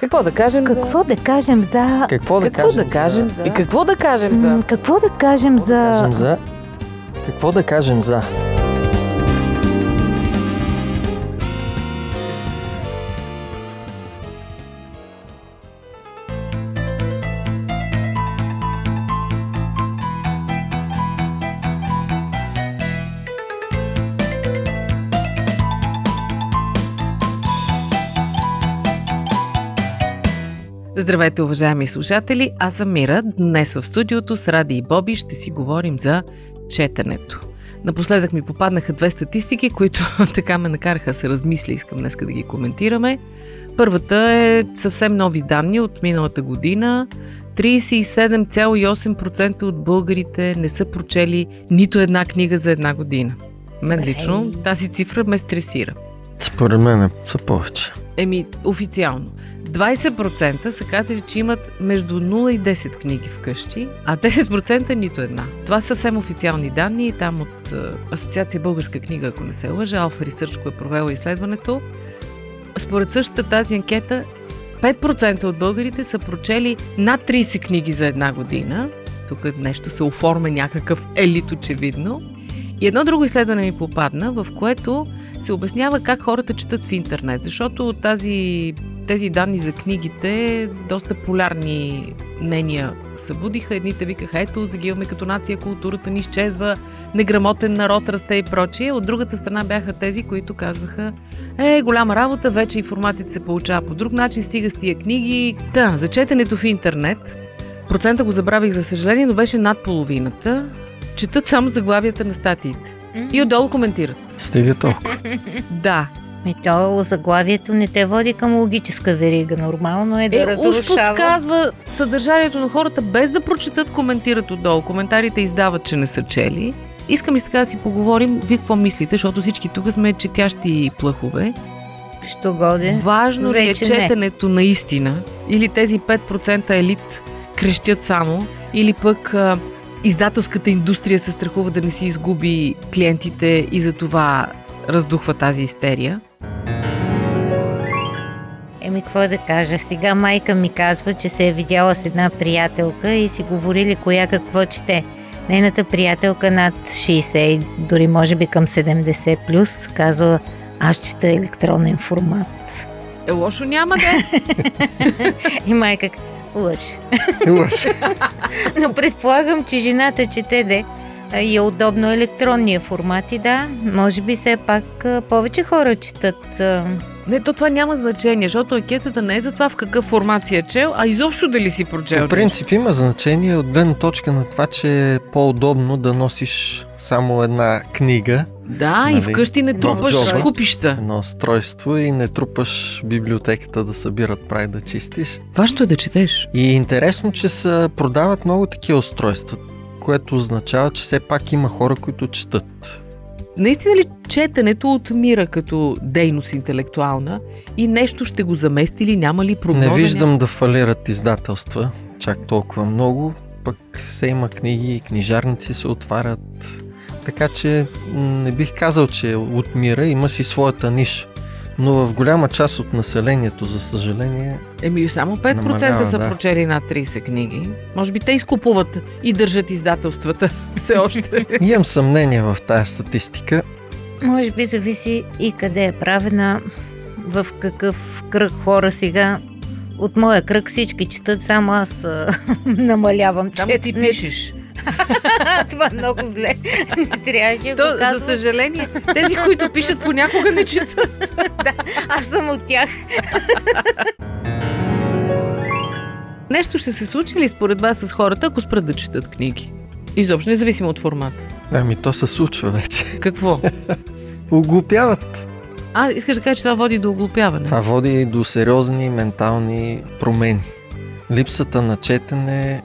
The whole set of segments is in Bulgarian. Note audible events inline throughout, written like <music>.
Какво да кажем Какво да кажем за... Какво за... да Какво кажем да кажем за... за... И какво да кажем за... Какво да кажем Какво да за... кажем за... Какво да кажем за... Здравейте, уважаеми слушатели! Аз съм Мира. Днес в студиото с Ради и Боби ще си говорим за четенето. Напоследък ми попаднаха две статистики, които <laughs> така ме накараха да се размисля. Искам днес да ги коментираме. Първата е съвсем нови данни от миналата година. 37,8% от българите не са прочели нито една книга за една година. Мен лично тази цифра ме стресира. Според мен са повече. Еми, официално. 20% са казали, че имат между 0 и 10 книги вкъщи, а 10% нито една. Това са съвсем официални данни, там от е, Асоциация Българска книга, ако не се лъжа, Алфа Ресърчко е провела изследването. Според същата тази анкета, 5% от българите са прочели над 30 книги за една година. Тук нещо се оформя някакъв елит очевидно. И едно друго изследване ми попадна, в което се обяснява как хората четат в интернет, защото тази, тези данни за книгите доста полярни мнения събудиха. Едните викаха, ето, загиваме като нация, културата ни изчезва, неграмотен народ расте и прочие. От другата страна бяха тези, които казваха, е, голяма работа, вече информацията се получава по друг начин, стига с тия книги. Да, за четенето в интернет, процента го забравих за съжаление, но беше над половината. Четат само заглавията на статиите. И отдолу коментират. Стига толкова. Да, И то заглавието не те води към логическа верига. Нормално е да Е, уж разрушава. подсказва съдържанието на хората, без да прочетат, коментират отдолу. Коментарите издават, че не са чели. Искам и така да си поговорим, вие какво мислите, защото всички тук сме четящи плъхове. Що годе? Важно ли е Вече не. четенето наистина? Или тези 5% елит крещят само? Или пък а, издателската индустрия се страхува да не си изгуби клиентите и за това раздухва тази истерия? Еми, какво да кажа? Сега майка ми казва, че се е видяла с една приятелка и си говорили коя какво чете. Нейната приятелка над 60, дори може би към 70 плюс, казала, аз чета електронен формат. Е, лошо няма да е. <laughs> И майка, лъж. Лъж. <laughs> Но предполагам, че жената чете де и е удобно електронния формат и да, може би все пак повече хора четат. Не, то това няма значение, защото анкетата не е за това в какъв формат си е чел, а изобщо дали си прочел. По принцип има значение от гледна точка на това, че е по-удобно да носиш само една книга, Да, и Нали, вкъщи не трупаш джоба. купища. едно устройство и не трупаш библиотеката да събират прави да чистиш. Важно е да четеш. И интересно, че се продават много такива устройства, което означава, че все пак има хора, които четат. Наистина ли четенето отмира като дейност интелектуална и нещо ще го замести или няма ли прогноза? Не виждам да фалират издателства чак толкова много, пък все има книги книжарници се отварят. Така че не бих казал, че отмира, има си своята ниша. Но в голяма част от населението, за съжаление, Еми, само 5% Намалява, са да. прочели над 30 книги. Може би те изкупуват и държат издателствата <laughs> все още. имам съмнение в тази статистика. Може би зависи и къде е правена, в какъв кръг хора сега. От моя кръг всички четат, само аз <laughs> намалявам Само ти пишеш. <laughs> Това е много зле. Не трябваше да То, го за съжаление, тези, които пишат, понякога не четат. <laughs> Аз съм от тях. Нещо ще се случи ли според вас с хората, ако спрат да четат книги? Изобщо, независимо от формата. Ами то се случва вече. Какво? <laughs> Оглупяват. А, искаш да кажа, че това води до оглупяване. Това води до сериозни ментални промени. Липсата на четене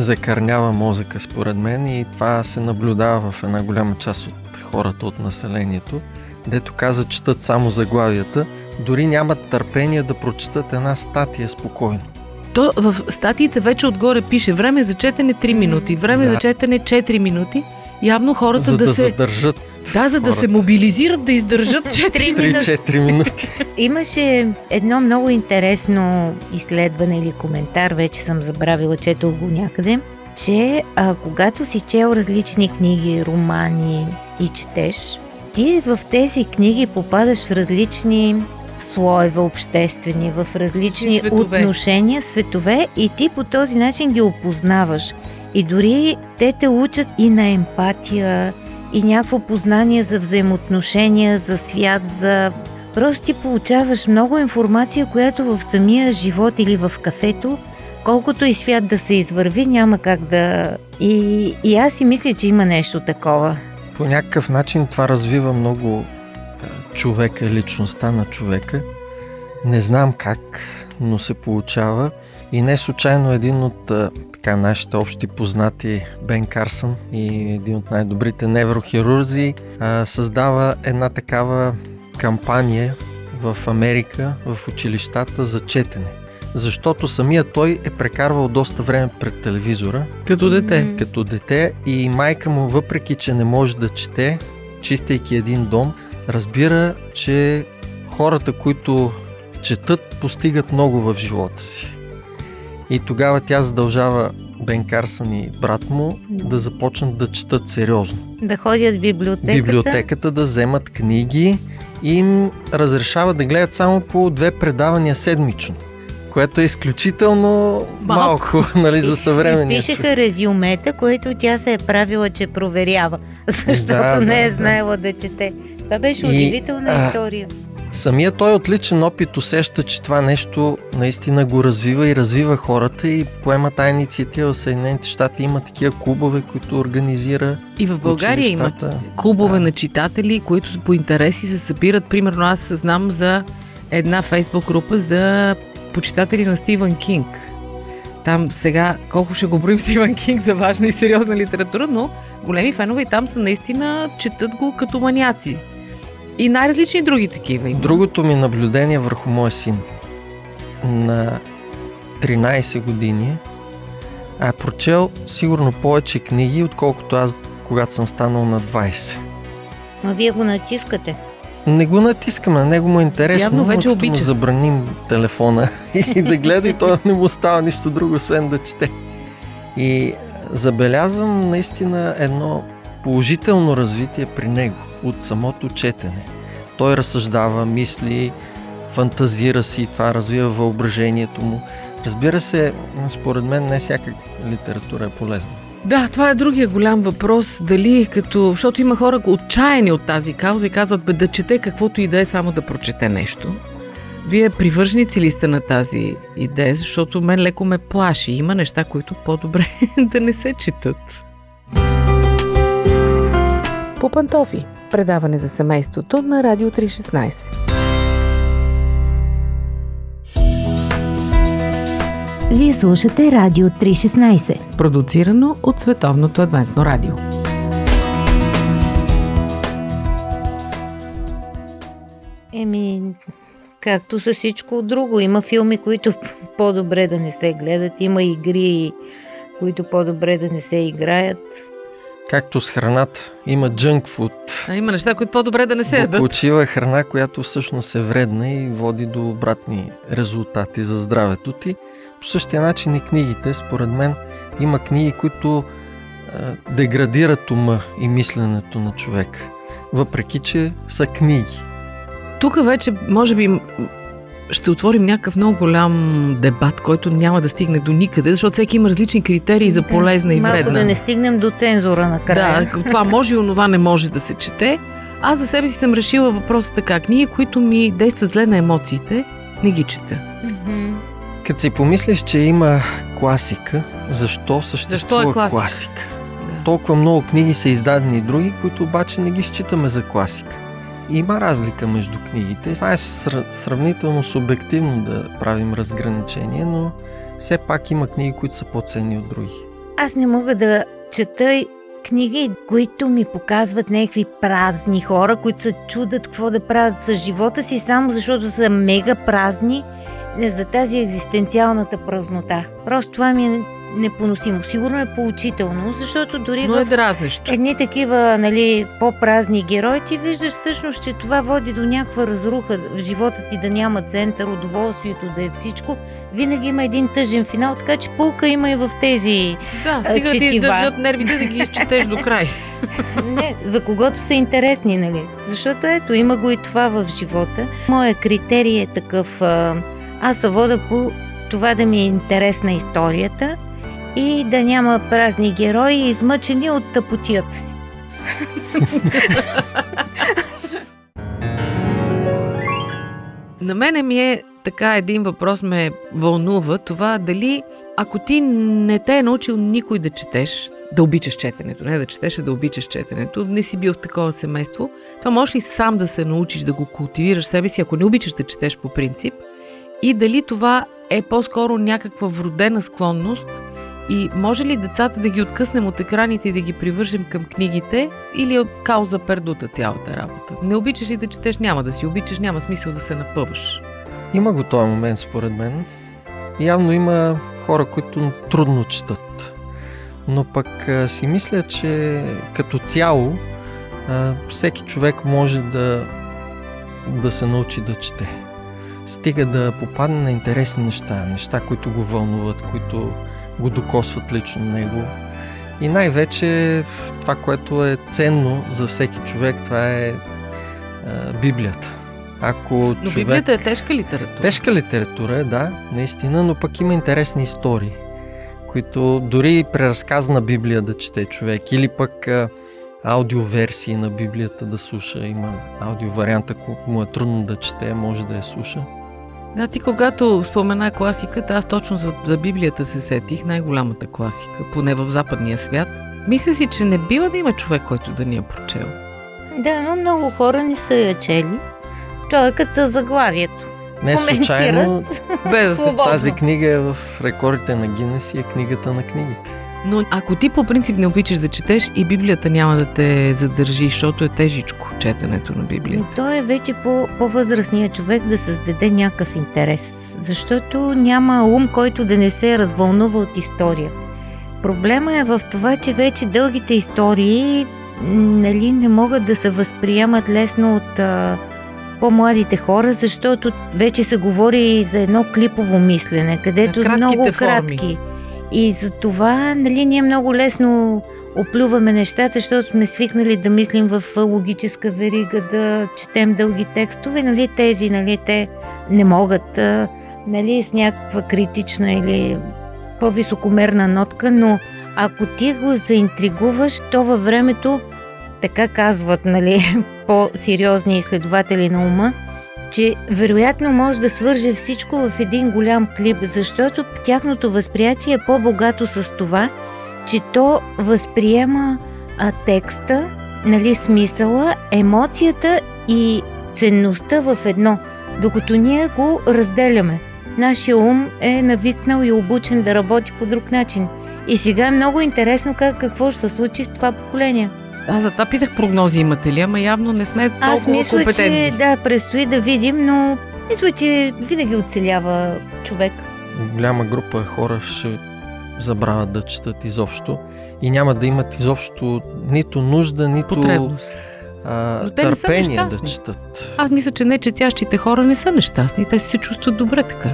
закърнява мозъка, според мен, и това се наблюдава в една голяма част от хората от населението, дето каза, четат само заглавията, дори нямат търпение да прочитат една статия спокойно. То в статиите вече отгоре пише време за четене 3 минути, време Да. за четене 4 минути. Явно хората за да, да се задържат Да, за да хората. се мобилизират, да издържат 4 Три минути. 3-4 минути. Имаше едно много интересно изследване или коментар, вече съм забравила, чето го някъде, че а, когато си чел различни книги, романи и четеш, ти в тези книги попадаш в различни слоеве обществени, в различни Светове. отношения, светове и ти по този начин ги опознаваш. И дори те те учат и на емпатия, и някакво познание за взаимоотношения, за свят, за... Просто ти получаваш много информация, която в самия живот или в кафето, колкото и свят да се извърви, няма как да... И, и аз си мисля, че има нещо такова. По някакъв начин това развива много е, човека, личността на човека. Не знам как, но се получава. И не случайно един от така, нашите общи познати Бен Карсън и един от най-добрите неврохирурзи създава една такава кампания в Америка, в училищата за четене. Защото самия той е прекарвал доста време пред телевизора Като дете. Като дете и майка му, въпреки че не може да чете, чистейки един дом, разбира, че хората, които четат, постигат много в живота си. И тогава тя задължава Бен Карсън и брат му да започнат да четат сериозно. Да ходят в библиотеката. Библиотеката да вземат книги и им разрешава да гледат само по две предавания седмично. Което е изключително малко, Малко. <laughs> нали, за съвременния човек. пишеха резюмета, които тя се е правила, че проверява, <laughs> защото Да, не е да, знаела да чете. Това беше И, удивителна а, история. Самия той от личен опит усеща, че това нещо наистина го развива и развива хората и поема тази инициатива в Съединените щати. Има такива клубове, които организира И в България има клубове Да. на читатели, които по интереси се събират. Примерно аз знам за една фейсбук група за почитатели на Стивън Кинг. Там сега, колко ще го броим <laughs> Стивън Кинг за важна и сериозна литература, но големи фенове и там са наистина, четат го като маняци. И най-различни други такива има. Другото ми наблюдение върху моя син. На 13 години а е прочел сигурно повече книги, отколкото аз, когато съм станал на 20. Но вие го натискате. Не го натискаме, на него му е интересно, Явно вече обича. му забраним телефона <laughs> и да гледа и той не му става нищо друго, освен да чете. И забелязвам наистина едно положително развитие при него от самото четене. Той разсъждава, мисли, фантазира си това развива въображението му. Разбира се, според мен не всяка литература е полезна. Да, това е другия голям въпрос. Дали като... Защото има хора отчаяни от тази кауза и казват, бе, да чете каквото и да е, само да прочете нещо. Вие привърженици ли сте на тази идея? Защото мен леко ме плаши. Има неща, които по-добре <laughs> да не се четат. По пантофи. Предаване за семейството на Радио 316. Вие слушате Радио 316. Продуцирано от Световното адвентно радио. Еми, както с всичко друго. Има филми, които по-добре да не се гледат. Има игри, които по-добре да не се играят. Както с храната, има junk food, А има неща, които по-добре да не се ядат. Букулчива храна, която всъщност е вредна и води до обратни резултати за здравето ти. По същия начин и книгите, според мен, има книги, които е, деградират ума и мисленето на човек. Въпреки, че са книги. Тук вече, може би, ще отворим някакъв много голям дебат, който няма да стигне до никъде, защото всеки има различни критерии за полезна и Малко вредна. да не стигнем до цензура накрая. Да, това може и онова не може да се чете. Аз за себе си съм решила въпроса така. Книги, които ми действат зле на емоциите, не ги чета. Като си помислиш, че има класика, защо съществува Защо е класика? класика? Да. Толкова много книги са издадени и други, които обаче не ги считаме за класика. Има разлика между книгите. Това е сра- сравнително субективно да правим разграничение, но все пак има книги, които са по-ценни от други. Аз не мога да чета книги, които ми показват някакви празни хора, които се чудат какво да правят с живота си, само защото са мега празни не за тази екзистенциалната празнота. Просто това ми е непоносимо. Сигурно е поучително, защото дори Но в е дразнещо. едни такива нали, по-празни герои, ти виждаш всъщност, че това води до някаква разруха в живота ти да няма център, удоволствието да е всичко. Винаги има един тъжен финал, така че пулка има и в тези. Да, стига да ти издържат нервите да ги изчетеш до край. <laughs> Не, за когото са интересни, нали? Защото ето, има го и това в живота. Моя критерий е такъв. Аз се вода по това да ми е интересна историята и да няма празни герои, измъчени от тъпотията си. На мене ми е така един въпрос ме вълнува. Това дали ако ти не те е научил никой да четеш, да обичаш четенето, не да четеш, а да обичаш четенето, не си бил в такова семейство, това можеш ли сам да се научиш да го култивираш себе си, ако не обичаш да четеш по принцип? И дали това е по-скоро някаква вродена склонност и може ли децата да ги откъснем от екраните и да ги привържем към книгите или е кауза пердута цялата работа? Не обичаш ли да четеш, няма да си обичаш, няма смисъл да се напъваш. Има го този момент, според мен. Явно има хора, които трудно четат. Но пък си мисля, че като цяло всеки човек може да, да се научи да чете. Стига да попадне на интересни неща, неща, които го вълнуват, които го докосват лично него. И най-вече това, което е ценно за всеки човек, това е а, Библията. Ако Но човек... Библията е тежка литература. Тежка литература е, да, наистина, но пък има интересни истории, които дори преразказана Библия да чете човек или пък а, аудиоверсии на Библията да слуша. Има аудиовариант, ако му е трудно да чете, може да я слуша. Да, ти когато спомена класиката, аз точно за, за Библията се сетих, най-голямата класика, поне в западния свят. Мисля си, че не бива да има човек, който да ни е прочел. Да, но много хора не са я чели. Е като заглавието. Не случайно <laughs> Без тази книга е в рекордите на Гинес и е книгата на книгите. Но ако ти по принцип не обичаш да четеш, и Библията няма да те задържи, защото е тежичко четенето на Но Библията. то е вече по, по-възрастният човек да създаде някакъв интерес, защото няма ум, който да не се развълнува от история. Проблема е в това, че вече дългите истории нали, не могат да се възприемат лесно от а, по-младите хора, защото вече се говори за едно клипово мислене, където много форми. кратки. И за това нали, ние много лесно оплюваме нещата, защото сме свикнали да мислим в логическа верига, да четем дълги текстове, нали, тези, нали, те не могат, нали, с някаква критична или по-високомерна нотка, но ако ти го заинтригуваш, то във времето, така казват, нали, <laughs> по-сериозни изследователи на ума, че вероятно може да свърже всичко в един голям клип, защото тяхното възприятие е по-богато с това, че то възприема а, текста, нали, смисъла, емоцията и ценността в едно, докато ние го разделяме. Нашия ум е навикнал и обучен да работи по друг начин. И сега е много интересно как, какво ще се случи с това поколение. Аз за това питах прогнози имате ли, ама явно не сме толкова Аз мисля, компетентни. че да, предстои да видим, но мисля, че винаги оцелява човек. Голяма група хора ще забравят да четат изобщо и няма да имат изобщо нито нужда, нито Потребност. а, Но те не са търпение да четат. Аз мисля, че не четящите хора не са нещастни. Те се чувстват добре така.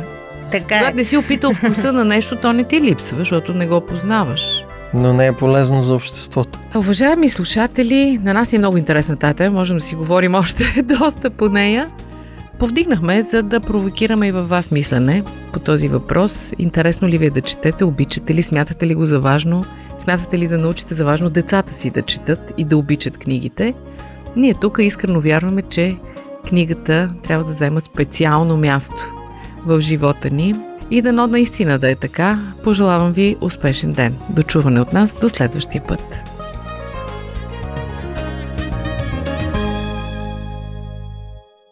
Така е. Когато не си опитал вкуса на нещо, то не ти липсва, защото не го познаваш. Но не е полезно за обществото. Уважаеми слушатели, на нас е много интересна тази можем да си говорим още <laughs> доста по нея. Повдигнахме, за да провокираме и във вас мислене по този въпрос. Интересно ли ви е да четете, обичате ли, смятате ли го за важно, смятате ли да научите за важно децата си да четат и да обичат книгите. Ние тук искрено вярваме, че книгата трябва да взема специално място в живота ни и дано наистина да е така. Пожелавам ви успешен ден. До чуване от нас до следващия път.